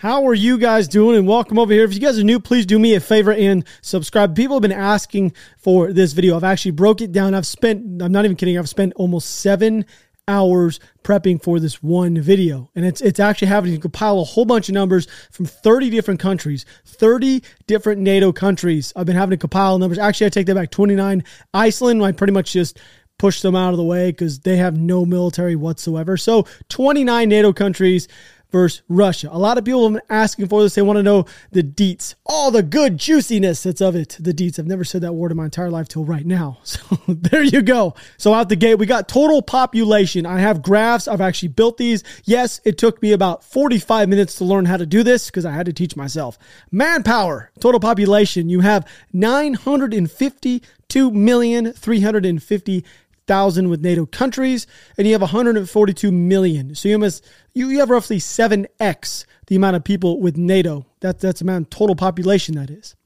How are you guys doing? And welcome over here. If you guys are new, please do me a favor and subscribe. People have been asking for this video. I've actually broke it down. I've spent, I'm not even kidding, I've spent almost seven hours prepping for this one video. And it's it's actually having to compile a whole bunch of numbers from 30 different countries, 30 different NATO countries. I've been having to compile numbers. Actually, I take that back 29. Iceland, I pretty much just pushed them out of the way because they have no military whatsoever. So 29 NATO countries versus Russia. A lot of people have been asking for this. They want to know the deets, all the good juiciness that's of it. The deets. I've never said that word in my entire life till right now. So there you go. So out the gate, we got total population. I have graphs. I've actually built these. Yes, it took me about 45 minutes to learn how to do this because I had to teach myself. Manpower, total population. You have 952 million 350 thousand with NATO countries, and you have 142 million. So you must you, you have roughly 7x the amount of people with NATO. That, that's amount total population that is.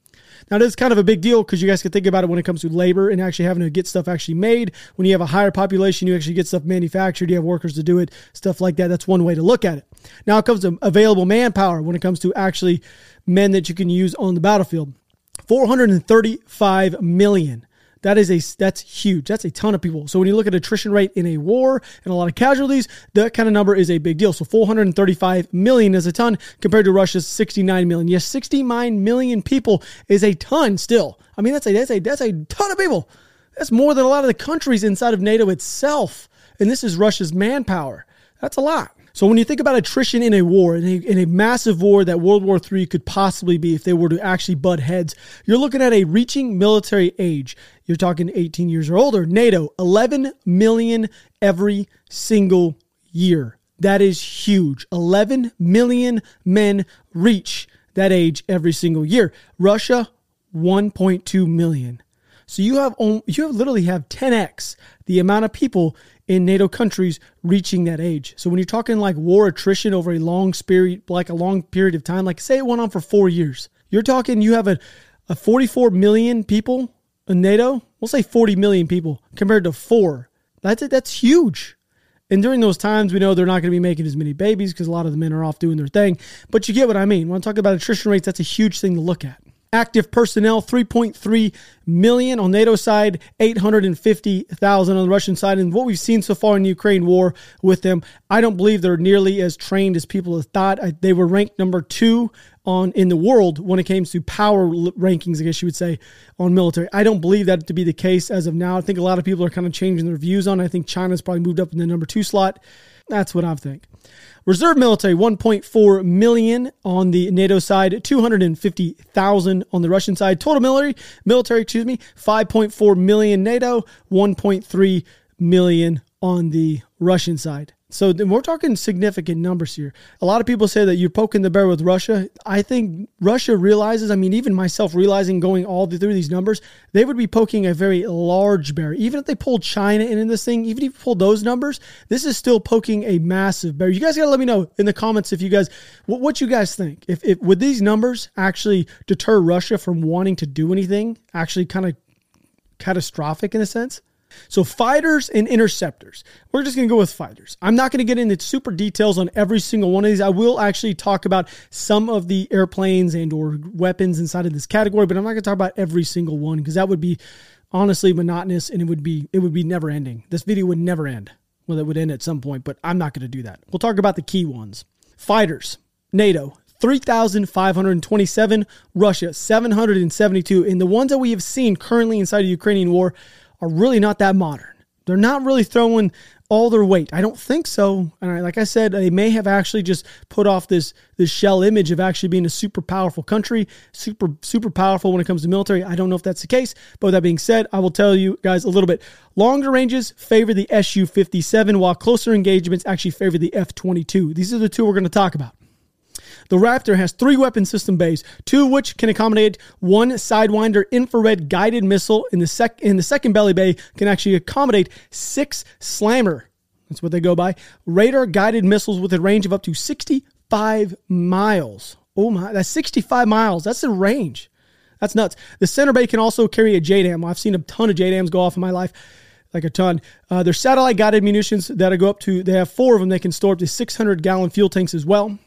Now, this is kind of a big deal because you guys can think about it when it comes to labor and actually having to get stuff actually made. When you have a higher population, you actually get stuff manufactured, you have workers to do it, stuff like that. That's one way to look at it. Now, it comes to available manpower when it comes to actually men that you can use on the battlefield 435 million. That is a that's huge. That's a ton of people. So when you look at attrition rate in a war and a lot of casualties, that kind of number is a big deal. So 435 million is a ton compared to Russia's 69 million. Yes, 69 million people is a ton still. I mean, that's a that's a that's a ton of people. That's more than a lot of the countries inside of NATO itself. And this is Russia's manpower. That's a lot. So when you think about attrition in a war, in a, in a, massive war that World War III could possibly be if they were to actually butt heads, you're looking at a reaching military age. You're talking 18 years or older. NATO, 11 million every single year. That is huge. 11 million men reach that age every single year. Russia, 1.2 million. So you have you have literally have 10x the amount of people in NATO countries reaching that age. So when you're talking like war attrition over a long period, like a long period of time, like say it went on for four years, you're talking you have a, a 44 million people in NATO. We'll say 40 million people compared to four. That's it. That's huge. And during those times, we know they're not going to be making as many babies because a lot of the men are off doing their thing. But you get what I mean. When I talk about attrition rates, that's a huge thing to look at. Active personnel 3.3 million on NATO side, 850,000 on the Russian side. And what we've seen so far in the Ukraine war with them, I don't believe they're nearly as trained as people have thought. I, they were ranked number two on in the world when it came to power rankings, I guess you would say, on military. I don't believe that to be the case as of now. I think a lot of people are kind of changing their views on. It. I think China's probably moved up in the number two slot. That's what I think. Reserve military 1.4 million on the NATO side, 250,000 on the Russian side. Total military, military, excuse me, 5.4 million NATO, 1.3 million on the Russian side. So we're talking significant numbers here. A lot of people say that you're poking the bear with Russia. I think Russia realizes, I mean, even myself realizing going all through these numbers, they would be poking a very large bear. Even if they pulled China in, in this thing, even if you pull those numbers, this is still poking a massive bear. You guys got to let me know in the comments if you guys, what, what you guys think. If, if would these numbers actually deter Russia from wanting to do anything, actually kind of catastrophic in a sense? So, fighters and interceptors. We're just going to go with fighters. I'm not going to get into super details on every single one of these. I will actually talk about some of the airplanes and or weapons inside of this category, but I'm not going to talk about every single one because that would be honestly monotonous and it would be it would be never ending. This video would never end. Well, it would end at some point, but I'm not going to do that. We'll talk about the key ones. Fighters. NATO 3,527, Russia 772. And the ones that we have seen currently inside the Ukrainian war are really not that modern. They're not really throwing all their weight. I don't think so. And I, like I said, they may have actually just put off this this shell image of actually being a super powerful country, super super powerful when it comes to military. I don't know if that's the case. But with that being said, I will tell you guys a little bit. Longer ranges favor the Su-57, while closer engagements actually favor the F-22. These are the two we're going to talk about. The Raptor has three weapon system bays, two of which can accommodate one Sidewinder infrared guided missile. In the, sec- the second belly bay, can actually accommodate six Slammer. That's what they go by. Radar guided missiles with a range of up to 65 miles. Oh my, that's 65 miles. That's the range. That's nuts. The center bay can also carry a JDAM. I've seen a ton of JDAMs go off in my life, like a ton. Uh, they're satellite guided munitions that go up to, they have four of them. They can store up to 600 gallon fuel tanks as well.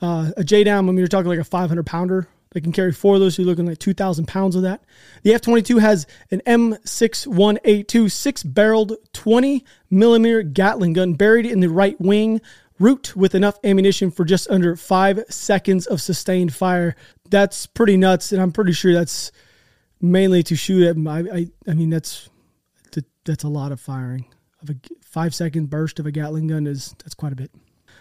Uh, a JDAM, I mean, you're talking like a 500 pounder. They can carry four of those. So you're looking like 2,000 pounds of that. The F 22 has an M61A2 six barreled 20 millimeter Gatling gun buried in the right wing root with enough ammunition for just under five seconds of sustained fire. That's pretty nuts, and I'm pretty sure that's mainly to shoot at. I, I, I mean, that's that's a lot of firing. Of a five second burst of a Gatling gun is that's quite a bit.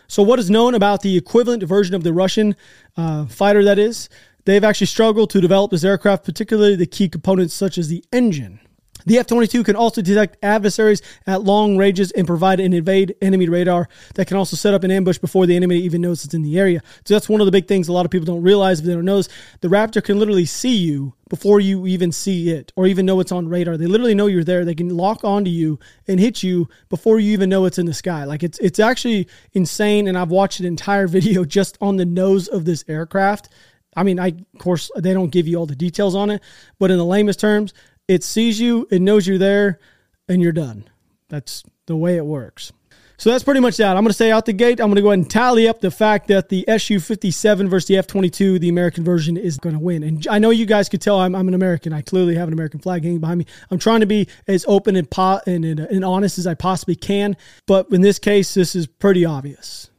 So, what is known about the equivalent version of the Russian uh, fighter? That is, they've actually struggled to develop this aircraft, particularly the key components such as the engine. The F 22 can also detect adversaries at long ranges and provide an invade enemy radar that can also set up an ambush before the enemy even knows it's in the area. So that's one of the big things a lot of people don't realize if they don't know. The Raptor can literally see you before you even see it or even know it's on radar. They literally know you're there. They can lock onto you and hit you before you even know it's in the sky. Like it's it's actually insane and I've watched an entire video just on the nose of this aircraft. I mean, I of course they don't give you all the details on it, but in the lamest terms, it sees you, it knows you're there, and you're done. That's the way it works. So that's pretty much that. I'm going to say out the gate, I'm going to go ahead and tally up the fact that the SU 57 versus the F 22, the American version, is going to win. And I know you guys could tell I'm, I'm an American. I clearly have an American flag hanging behind me. I'm trying to be as open and, po- and, and, and honest as I possibly can. But in this case, this is pretty obvious.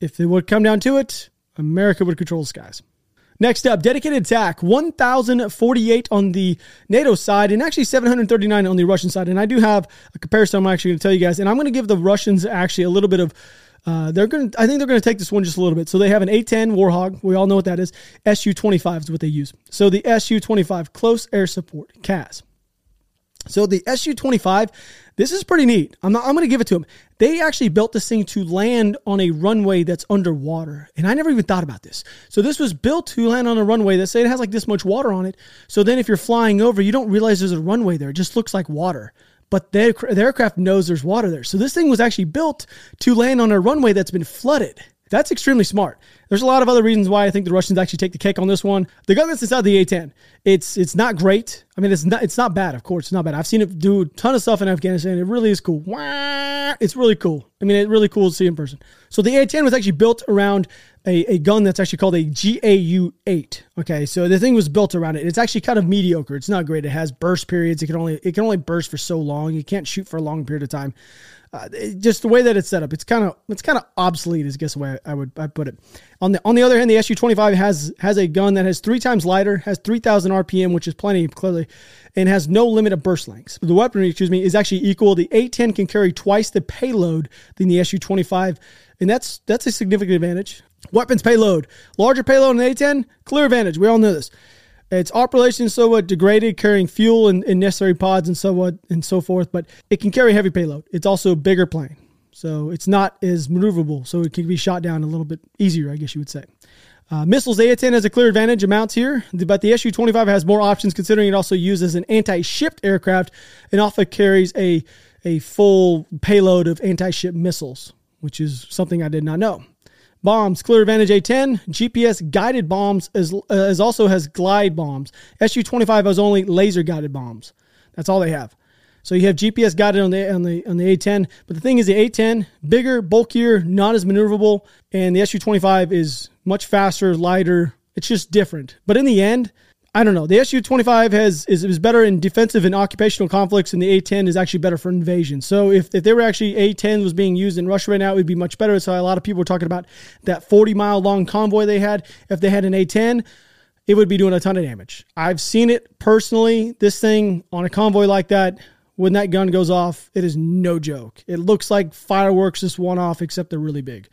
If it would come down to it, America would control the skies. Next up, dedicated attack 1,048 on the NATO side and actually 739 on the Russian side. And I do have a comparison I'm actually going to tell you guys. And I'm going to give the Russians actually a little bit of. Uh, they're going to, I think they're going to take this one just a little bit. So they have an A10 Warthog. We all know what that is. SU 25 is what they use. So the SU 25, Close Air Support, CAS. So the SU 25, this is pretty neat. I'm, I'm going to give it to them. They actually built this thing to land on a runway that's underwater. And I never even thought about this. So this was built to land on a runway that say it has like this much water on it. So then if you're flying over, you don't realize there's a runway there. It just looks like water. But the aircraft knows there's water there. So this thing was actually built to land on a runway that's been flooded. That's extremely smart. There's a lot of other reasons why I think the Russians actually take the cake on this one. The gun that's inside the A10, it's it's not great. I mean, it's not it's not bad. Of course, it's not bad. I've seen it do a ton of stuff in Afghanistan. It really is cool. It's really cool. I mean, it's really cool to see in person. So the A10 was actually built around a, a gun that's actually called a GAU-8. Okay, so the thing was built around it. It's actually kind of mediocre. It's not great. It has burst periods. It can only it can only burst for so long. You can't shoot for a long period of time uh, just the way that it's set up, it's kind of it's kind of obsolete. Is guess the way I, I would I put it. On the on the other hand, the SU twenty five has has a gun that has three times lighter, has three thousand RPM, which is plenty clearly, and has no limit of burst lengths. The weaponry, excuse me, is actually equal. The A ten can carry twice the payload than the SU twenty five, and that's that's a significant advantage. Weapons payload, larger payload in the A ten, clear advantage. We all know this. Its operation is somewhat degraded, carrying fuel and, and necessary pods and so what and so forth, but it can carry heavy payload. It's also a bigger plane, so it's not as maneuverable, so it can be shot down a little bit easier, I guess you would say. Uh, missiles, A-10 has a clear advantage amounts here, but the Su-25 has more options considering it also uses an anti-ship aircraft and often carries a, a full payload of anti-ship missiles, which is something I did not know. Bombs, Clear Advantage A10, GPS guided bombs as, uh, as also has glide bombs. SU-25 has only laser guided bombs. That's all they have. So you have GPS guided on the on the on the A10, but the thing is the A10 bigger, bulkier, not as maneuverable, and the SU-25 is much faster, lighter. It's just different. But in the end, I don't know. The SU 25 has is, is better in defensive and occupational conflicts, and the A 10 is actually better for invasion. So if, if they were actually A 10 was being used in Russia right now, it would be much better. So a lot of people were talking about that 40 mile long convoy they had. If they had an A 10, it would be doing a ton of damage. I've seen it personally. This thing on a convoy like that, when that gun goes off, it is no joke. It looks like fireworks just one off, except they're really big.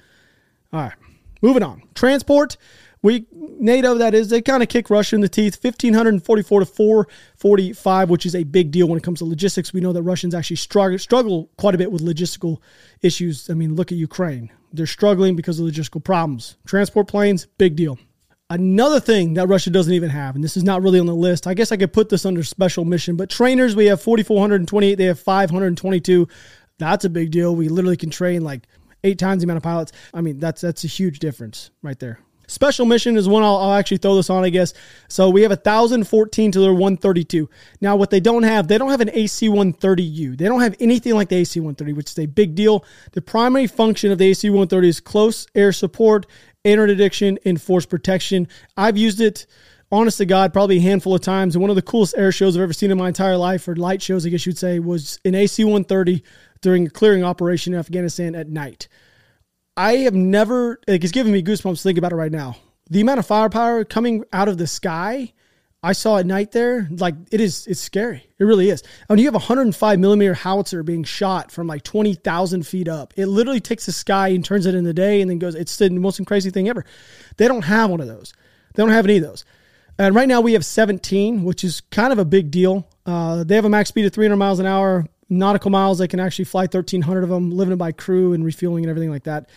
All right, moving on. Transport. We NATO that is they kind of kick Russia in the teeth, fifteen hundred and forty four to four forty five, which is a big deal when it comes to logistics. We know that Russians actually struggle struggle quite a bit with logistical issues. I mean, look at Ukraine; they're struggling because of logistical problems. Transport planes, big deal. Another thing that Russia doesn't even have, and this is not really on the list. I guess I could put this under special mission, but trainers we have forty four hundred and twenty eight. They have five hundred and twenty two. That's a big deal. We literally can train like eight times the amount of pilots. I mean, that's that's a huge difference right there. Special mission is one I'll, I'll, actually throw this on, I guess. So we have 1,014 to their 132. Now, what they don't have, they don't have an AC 130U. They don't have anything like the AC 130, which is a big deal. The primary function of the AC 130 is close air support interdiction, and force protection. I've used it, honest to God, probably a handful of times. And one of the coolest air shows I've ever seen in my entire life, or light shows, I guess you'd say, was an AC 130 during a clearing operation in Afghanistan at night. I have never, like, it's giving me goosebumps thinking about it right now. The amount of firepower coming out of the sky I saw at night there, like it is, it's scary. It really is. I mean, you have a 105 millimeter howitzer being shot from like 20,000 feet up, it literally takes the sky and turns it in the day and then goes, it's the most crazy thing ever. They don't have one of those. They don't have any of those. And right now we have 17, which is kind of a big deal. Uh, they have a max speed of 300 miles an hour, nautical miles. They can actually fly 1,300 of them, living by crew and refueling and everything like that.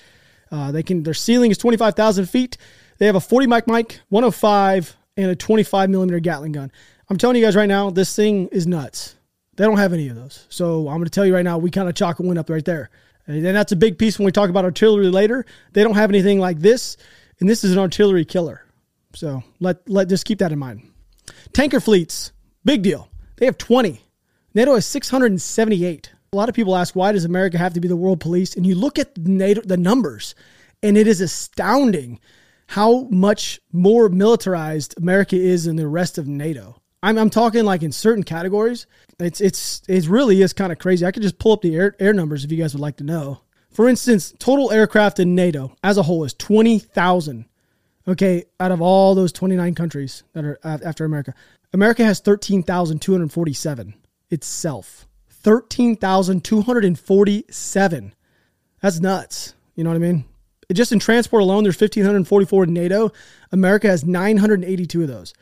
Uh, they can. Their ceiling is 25,000 feet. They have a 40 mic mic, 105 and a 25 millimeter Gatling gun. I'm telling you guys right now, this thing is nuts. They don't have any of those. So I'm going to tell you right now, we kind of chalk a win up right there. And that's a big piece when we talk about artillery later. They don't have anything like this, and this is an artillery killer. So let let just keep that in mind. Tanker fleets, big deal. They have 20. NATO has 678. A lot of people ask why does America have to be the world police? And you look at NATO the numbers, and it is astounding how much more militarized America is than the rest of NATO. I'm, I'm talking like in certain categories. It's it's it really is kind of crazy. I could just pull up the air, air numbers if you guys would like to know. For instance, total aircraft in NATO as a whole is 20,000. Okay, out of all those 29 countries that are after America, America has 13,247 itself. 13,247. That's nuts. You know what I mean? just in transport alone, there's 1,544 in NATO. America has 982 of those.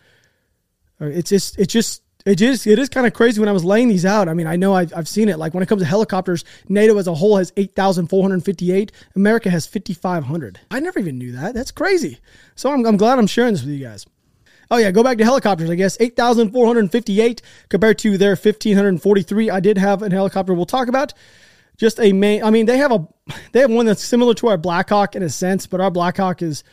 Uh, it's just, it's just, it is, it is kind of crazy when I was laying these out. I mean, I know I've, I've seen it. Like when it comes to helicopters, NATO as a whole has 8,458. America has 5,500. I never even knew that. That's crazy. So I'm, I'm glad I'm sharing this with you guys. Oh yeah, go back to helicopters. I guess 8,458 compared to their 1,543. I did have a helicopter we'll talk about just a main. I mean, they have a they have one that's similar to our Blackhawk in a sense, but our Blackhawk is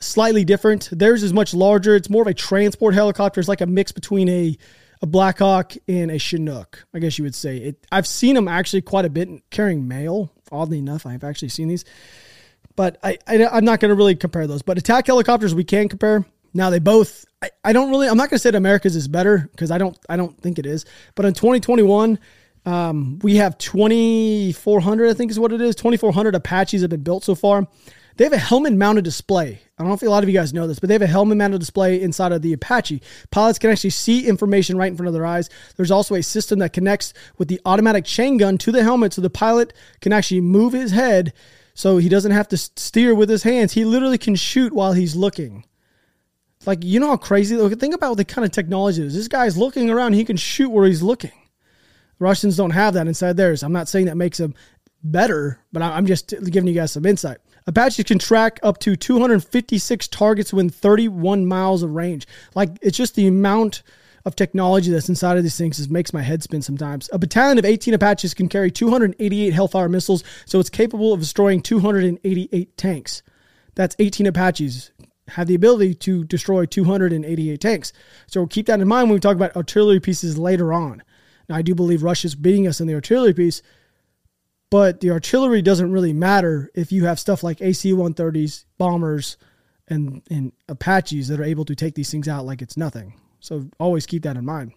slightly different. Theirs is much larger. It's more of a transport helicopter. It's like a mix between a a Blackhawk and a Chinook, I guess you would say. It, I've seen them actually quite a bit carrying mail. Oddly enough, I've actually seen these, but I, I am not going to really compare those. But attack helicopters we can compare. Now they both. I, I don't really. I'm not going to say that America's is better because I don't. I don't think it is. But in 2021 um, we have 2,400, I think is what it is. 2,400 Apaches have been built so far. They have a helmet mounted display. I don't know if a lot of you guys know this, but they have a helmet mounted display inside of the Apache. Pilots can actually see information right in front of their eyes. There's also a system that connects with the automatic chain gun to the helmet so the pilot can actually move his head so he doesn't have to steer with his hands. He literally can shoot while he's looking. Like, you know how crazy? look, Think about the kind of technology is. This guy's looking around, he can shoot where he's looking. Russians don't have that inside theirs. I'm not saying that makes them better, but I'm just giving you guys some insight. Apaches can track up to 256 targets within 31 miles of range. Like it's just the amount of technology that's inside of these things just makes my head spin sometimes. A battalion of 18 Apaches can carry 288 Hellfire missiles, so it's capable of destroying 288 tanks. That's 18 Apaches have the ability to destroy 288 tanks. So keep that in mind when we talk about artillery pieces later on. Now, I do believe Russia's beating us in the artillery piece, but the artillery doesn't really matter if you have stuff like AC 130s, bombers, and, and Apaches that are able to take these things out like it's nothing. So always keep that in mind.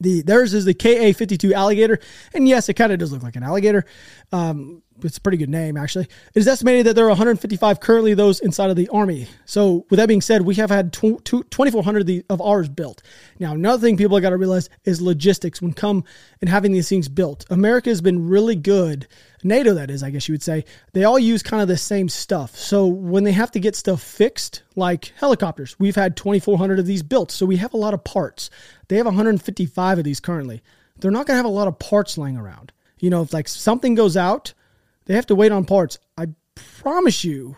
The theirs is the KA fifty two alligator, and yes, it kind of does look like an alligator. Um, it's a pretty good name, actually. It is estimated that there are 155 currently those inside of the Army. So, with that being said, we have had 2,400 of ours built. Now, another thing people got to realize is logistics when come and having these things built. America has been really good, NATO, that is, I guess you would say, they all use kind of the same stuff. So, when they have to get stuff fixed, like helicopters, we've had 2,400 of these built. So, we have a lot of parts. They have 155 of these currently. They're not going to have a lot of parts laying around. You know, if like something goes out, they have to wait on parts. I promise you,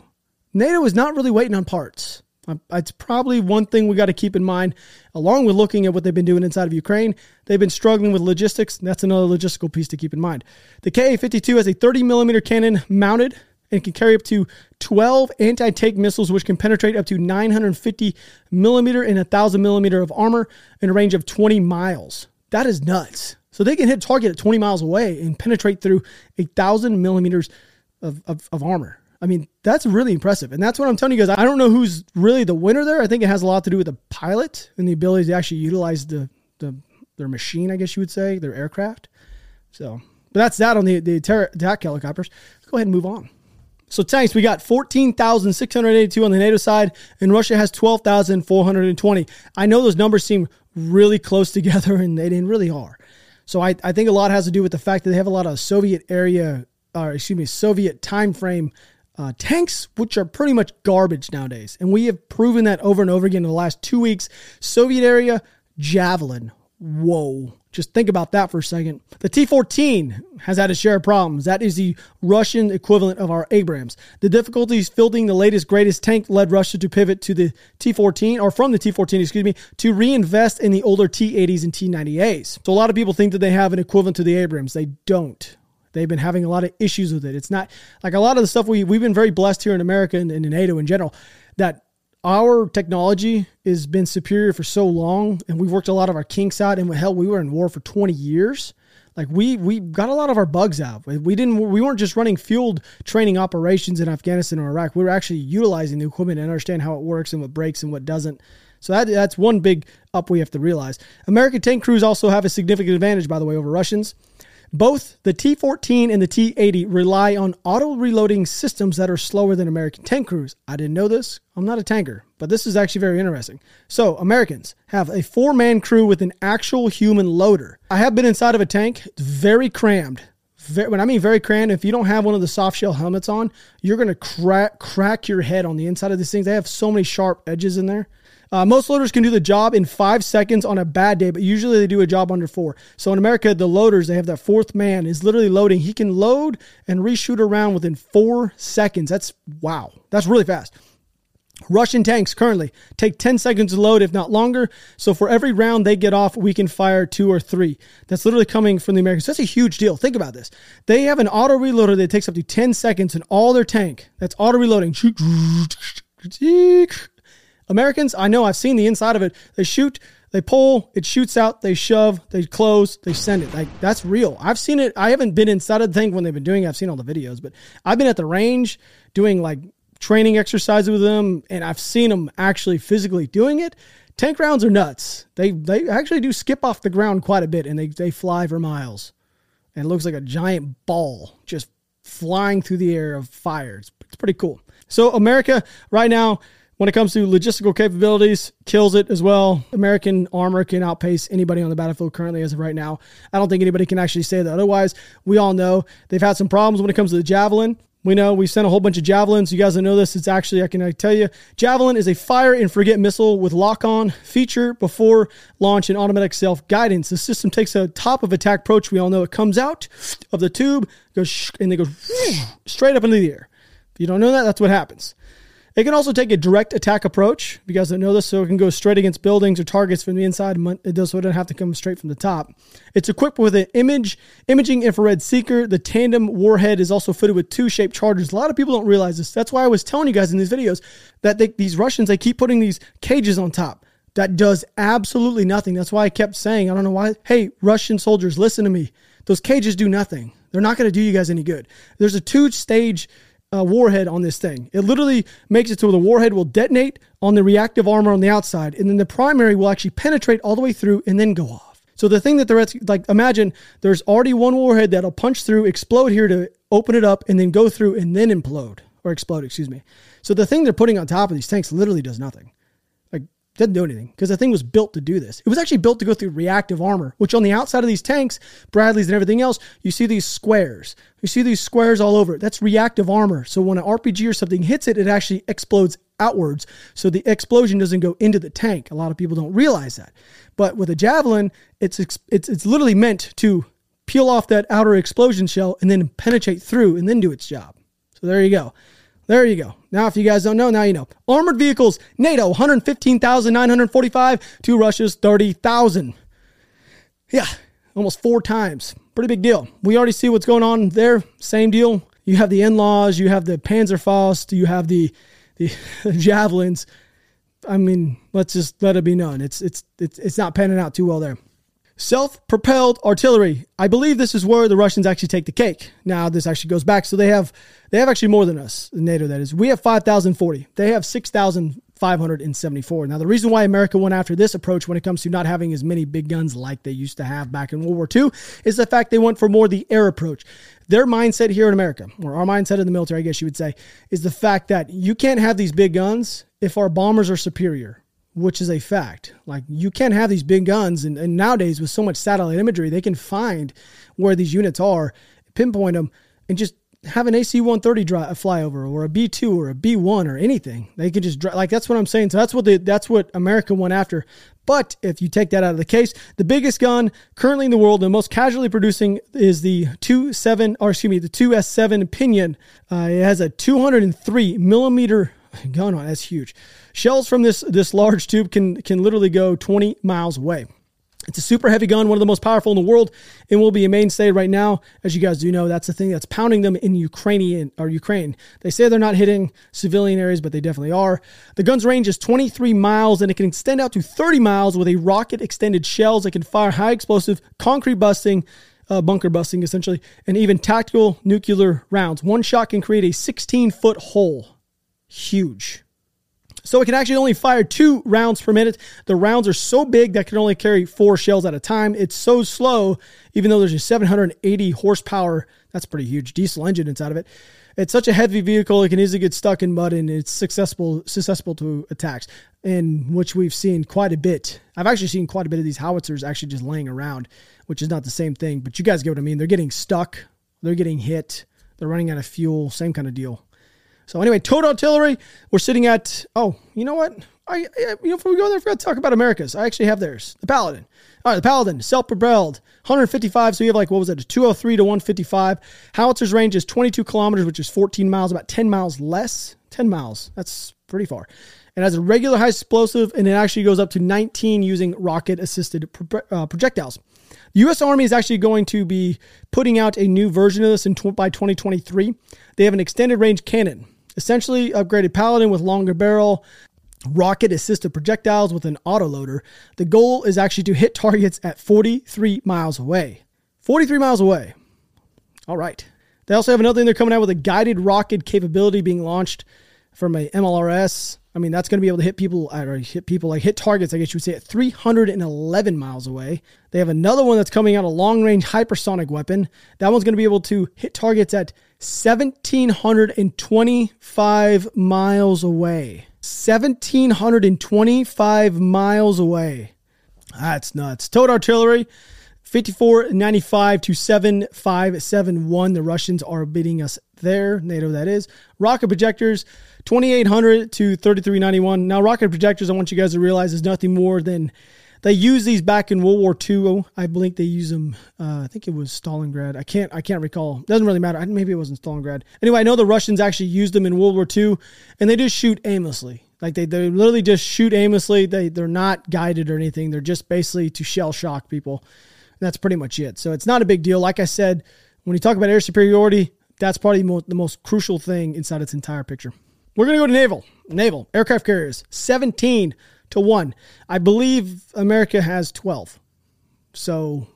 NATO is not really waiting on parts. Um, it's probably one thing we got to keep in mind, along with looking at what they've been doing inside of Ukraine. They've been struggling with logistics. That's another logistical piece to keep in mind. The KA 52 has a 30 millimeter cannon mounted and can carry up to 12 anti tank missiles, which can penetrate up to 950 millimeter and 1,000 millimeter of armor in a range of 20 miles. That is nuts. So they can hit target at 20 miles away and penetrate through a thousand millimeters of, of, of armor. I mean, that's really impressive. And that's what I'm telling you guys. I don't know who's really the winner there. I think it has a lot to do with the pilot and the ability to actually utilize the, the their machine, I guess you would say, their aircraft. So, but that's that on the, the attack helicopters. Let's go ahead and move on. So tanks, we got 14,682 on the NATO side, and Russia has 12,420. I know those numbers seem really close together, and they didn't really are. So I, I think a lot has to do with the fact that they have a lot of Soviet area, or excuse me, Soviet time frame uh, tanks, which are pretty much garbage nowadays. And we have proven that over and over again in the last two weeks. Soviet area, Javelin. Whoa. Just think about that for a second. The T 14 has had a share of problems. That is the Russian equivalent of our Abrams. The difficulties fielding the latest, greatest tank led Russia to pivot to the T 14, or from the T 14, excuse me, to reinvest in the older T 80s and T 90As. So a lot of people think that they have an equivalent to the Abrams. They don't. They've been having a lot of issues with it. It's not like a lot of the stuff we, we've been very blessed here in America and, and in NATO in general that our technology has been superior for so long and we've worked a lot of our kinks out and hell we were in war for 20 years. Like we we got a lot of our bugs out. We didn't we weren't just running field training operations in afghanistan or iraq. We were actually utilizing the equipment and understand how it works and what breaks and what doesn't. So that, that's one big up we have to realize. American tank crews also have a significant advantage by the way over russians both the T 14 and the T 80 rely on auto reloading systems that are slower than American tank crews. I didn't know this. I'm not a tanker, but this is actually very interesting. So, Americans have a four man crew with an actual human loader. I have been inside of a tank, very crammed. Very, when I mean very crammed, if you don't have one of the soft shell helmets on, you're going to crack, crack your head on the inside of these things. They have so many sharp edges in there. Uh, most loaders can do the job in five seconds on a bad day, but usually they do a job under four. So in America, the loaders, they have that fourth man is literally loading. He can load and reshoot around within four seconds. That's wow. That's really fast. Russian tanks currently take 10 seconds to load, if not longer. So for every round they get off, we can fire two or three. That's literally coming from the Americans. That's a huge deal. Think about this. They have an auto reloader that takes up to 10 seconds in all their tank. That's auto reloading. Americans, I know I've seen the inside of it. They shoot, they pull, it shoots out, they shove, they close, they send it. Like that's real. I've seen it. I haven't been inside of the thing when they've been doing it. I've seen all the videos, but I've been at the range doing like training exercises with them and I've seen them actually physically doing it. Tank rounds are nuts. They they actually do skip off the ground quite a bit and they, they fly for miles. And it looks like a giant ball just flying through the air of fire. It's, it's pretty cool. So America right now when it comes to logistical capabilities, kills it as well. American armor can outpace anybody on the battlefield currently as of right now. I don't think anybody can actually say that otherwise. We all know they've had some problems when it comes to the Javelin. We know we sent a whole bunch of javelins. You guys know this. It's actually, I can tell you, Javelin is a fire and forget missile with lock on feature before launch and automatic self guidance. The system takes a top of attack approach. We all know it comes out of the tube, goes and they go straight up into the air. If you don't know that, that's what happens. It can also take a direct attack approach. If you guys don't know this, so it can go straight against buildings or targets from the inside. It does so it doesn't have to come straight from the top. It's equipped with an image imaging infrared seeker. The tandem warhead is also fitted with two shaped charges. A lot of people don't realize this. That's why I was telling you guys in these videos that they, these Russians they keep putting these cages on top. That does absolutely nothing. That's why I kept saying, I don't know why. Hey, Russian soldiers, listen to me. Those cages do nothing. They're not going to do you guys any good. There's a two stage uh, warhead on this thing. It literally makes it so the warhead will detonate on the reactive armor on the outside, and then the primary will actually penetrate all the way through and then go off. So the thing that the like, imagine there's already one warhead that'll punch through, explode here to open it up, and then go through and then implode or explode. Excuse me. So the thing they're putting on top of these tanks literally does nothing doesn't do anything because the thing was built to do this. It was actually built to go through reactive armor, which on the outside of these tanks, Bradleys and everything else, you see these squares. You see these squares all over. That's reactive armor. So when an RPG or something hits it, it actually explodes outwards. So the explosion doesn't go into the tank. A lot of people don't realize that. But with a javelin, it's it's it's literally meant to peel off that outer explosion shell and then penetrate through and then do its job. So there you go. There you go. Now, if you guys don't know, now you know. Armored vehicles, NATO 115,945 to Russia's 30,000. Yeah, almost four times. Pretty big deal. We already see what's going on there. Same deal. You have the NLAWs, you have the Panzerfaust, you have the the javelins. I mean, let's just let it be known. It's it's it's it's not panning out too well there. Self propelled artillery. I believe this is where the Russians actually take the cake. Now, this actually goes back. So they have they have actually more than us, NATO that is. We have 5,040. They have 6,574. Now, the reason why America went after this approach when it comes to not having as many big guns like they used to have back in World War II is the fact they went for more the air approach. Their mindset here in America, or our mindset in the military, I guess you would say, is the fact that you can't have these big guns if our bombers are superior which is a fact. Like you can't have these big guns, and, and, nowadays with so much satellite imagery, they can find where these units are, pinpoint them, and just have an AC-130 drive, fly over, or a B2 or a B1 or anything. They can just like that's what I'm saying. So that's what the that's what America went after. But if you take that out of the case, the biggest gun currently in the world, the most casually producing, is the 27 or excuse me, the 2S7 Pinion. Uh, it has a 203 millimeter gun on. That's huge. Shells from this this large tube can can literally go 20 miles away. It's a super heavy gun, one of the most powerful in the world, and will be a mainstay right now. As you guys do know, that's the thing that's pounding them in Ukrainian or Ukraine. They say they're not hitting civilian areas, but they definitely are. The gun's range is 23 miles, and it can extend out to 30 miles with a rocket extended shells. that can fire high explosive, concrete busting, uh, bunker busting essentially, and even tactical nuclear rounds. One shot can create a 16 foot hole. Huge. So it can actually only fire two rounds per minute. The rounds are so big that can only carry four shells at a time. It's so slow, even though there's a 780 horsepower, that's pretty huge diesel engine inside of it. It's such a heavy vehicle, it can easily get stuck in mud and it's successful susceptible to attacks, in which we've seen quite a bit. I've actually seen quite a bit of these howitzers actually just laying around, which is not the same thing, but you guys get what I mean. They're getting stuck, they're getting hit, they're running out of fuel, same kind of deal. So anyway, towed artillery, we're sitting at, oh, you know what? I, you know, before we go there, I forgot to talk about America's. I actually have theirs. The Paladin. All right, the Paladin, self-propelled, 155. So you have like, what was it, 203 to 155. Howitzer's range is 22 kilometers, which is 14 miles, about 10 miles less. 10 miles. That's pretty far. It has a regular high explosive, and it actually goes up to 19 using rocket-assisted pro- uh, projectiles. The U.S. Army is actually going to be putting out a new version of this in tw- by 2023. They have an extended range cannon Essentially, upgraded Paladin with longer barrel, rocket assisted projectiles with an autoloader. The goal is actually to hit targets at 43 miles away. 43 miles away. All right. They also have another thing they're coming out with a guided rocket capability being launched from a MLRS. I mean, that's going to be able to hit people, uh, or hit people like hit targets, I guess you would say, at 311 miles away. They have another one that's coming out, a long range hypersonic weapon. That one's going to be able to hit targets at 1,725 miles away. 1,725 miles away. That's nuts. Towed artillery, 5495 to 7571. The Russians are beating us there. NATO, that is. Rocket projectors, 2800 to 3391. Now, rocket projectors, I want you guys to realize, is nothing more than they used these back in World War II. I believe they used them. Uh, I think it was Stalingrad. I can't. I can't recall. Doesn't really matter. Maybe it wasn't Stalingrad. Anyway, I know the Russians actually used them in World War II, and they just shoot aimlessly. Like they, they literally just shoot aimlessly. They they're not guided or anything. They're just basically to shell shock people. That's pretty much it. So it's not a big deal. Like I said, when you talk about air superiority, that's probably the most crucial thing inside its entire picture. We're gonna go to naval. Naval aircraft carriers. Seventeen to one. I believe America has 12. So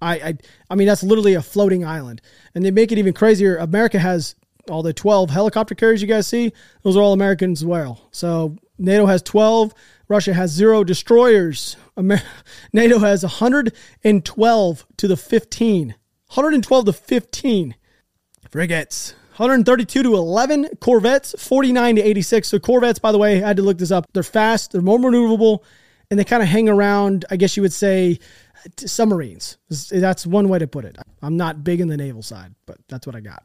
I, I, I mean, that's literally a floating island. And they make it even crazier. America has all the 12 helicopter carriers you guys see. Those are all Americans as well. So NATO has 12. Russia has zero destroyers. Amer- NATO has 112 to the 15. 112 to 15 frigates. 132 to 11. Corvettes, 49 to 86. So Corvettes, by the way, I had to look this up. They're fast, they're more maneuverable, and they kind of hang around, I guess you would say, submarines. That's one way to put it. I'm not big in the naval side, but that's what I got.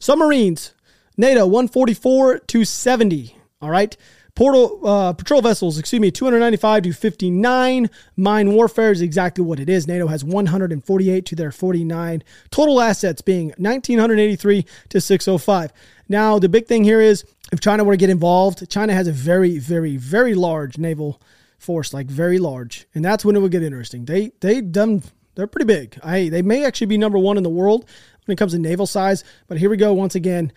Submarines, NATO 144 to 70. All right. Portal uh, patrol vessels, excuse me, 295 to 59. Mine warfare is exactly what it is. NATO has 148 to their 49. Total assets being 1983 to 605. Now, the big thing here is if China were to get involved, China has a very, very, very large naval force, like very large, and that's when it would get interesting. They they done they're pretty big. I they may actually be number one in the world when it comes to naval size. But here we go once again.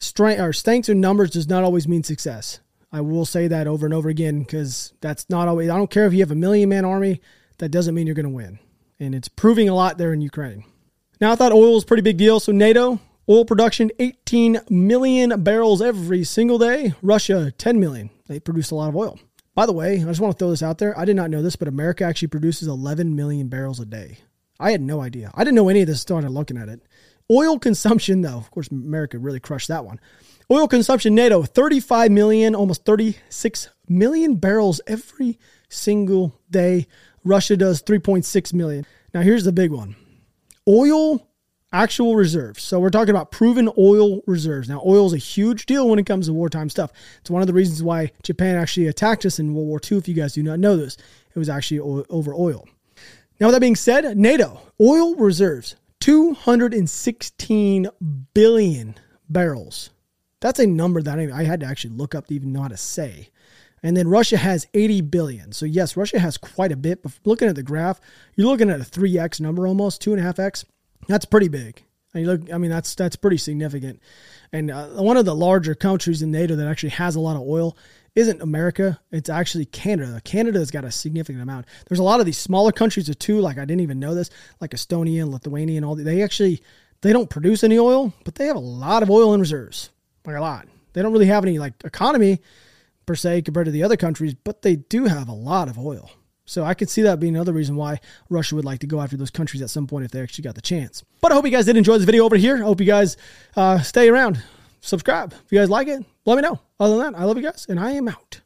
Strength or strength or numbers does not always mean success. I will say that over and over again because that's not always. I don't care if you have a million man army. That doesn't mean you're going to win. and it's proving a lot there in Ukraine. Now, I thought oil was a pretty big deal. So, NATO, oil production 18 million barrels every single day. Russia, 10 million. They produce a lot of oil. By the way, I just want to throw this out there. I did not know this, but America actually produces 11 million barrels a day. I had no idea. I didn't know any of this started looking at it. Oil consumption, though, of course, America really crushed that one. Oil consumption, NATO, 35 million, almost 36 million barrels every single day. Russia does 3.6 million. Now, here's the big one oil actual reserves. So we're talking about proven oil reserves. Now, oil is a huge deal when it comes to wartime stuff. It's one of the reasons why Japan actually attacked us in World War II. If you guys do not know this, it was actually over oil. Now, with that being said, NATO oil reserves 216 billion barrels. That's a number that I had to actually look up to even know how to say. And then Russia has 80 billion. So, yes, Russia has quite a bit. But looking at the graph, you're looking at a 3x number almost, 2.5x. That's pretty big. I look, I mean, that's that's pretty significant. And uh, one of the larger countries in NATO that actually has a lot of oil isn't America. It's actually Canada. Canada has got a significant amount. There's a lot of these smaller countries too. Like I didn't even know this, like Estonia and Lithuania and all. They actually they don't produce any oil, but they have a lot of oil in reserves, like a lot. They don't really have any like economy per se compared to the other countries, but they do have a lot of oil. So I could see that being another reason why Russia would like to go after those countries at some point if they actually got the chance. But I hope you guys did enjoy this video over here. I hope you guys uh, stay around, subscribe. If you guys like it, let me know. Other than that, I love you guys, and I am out.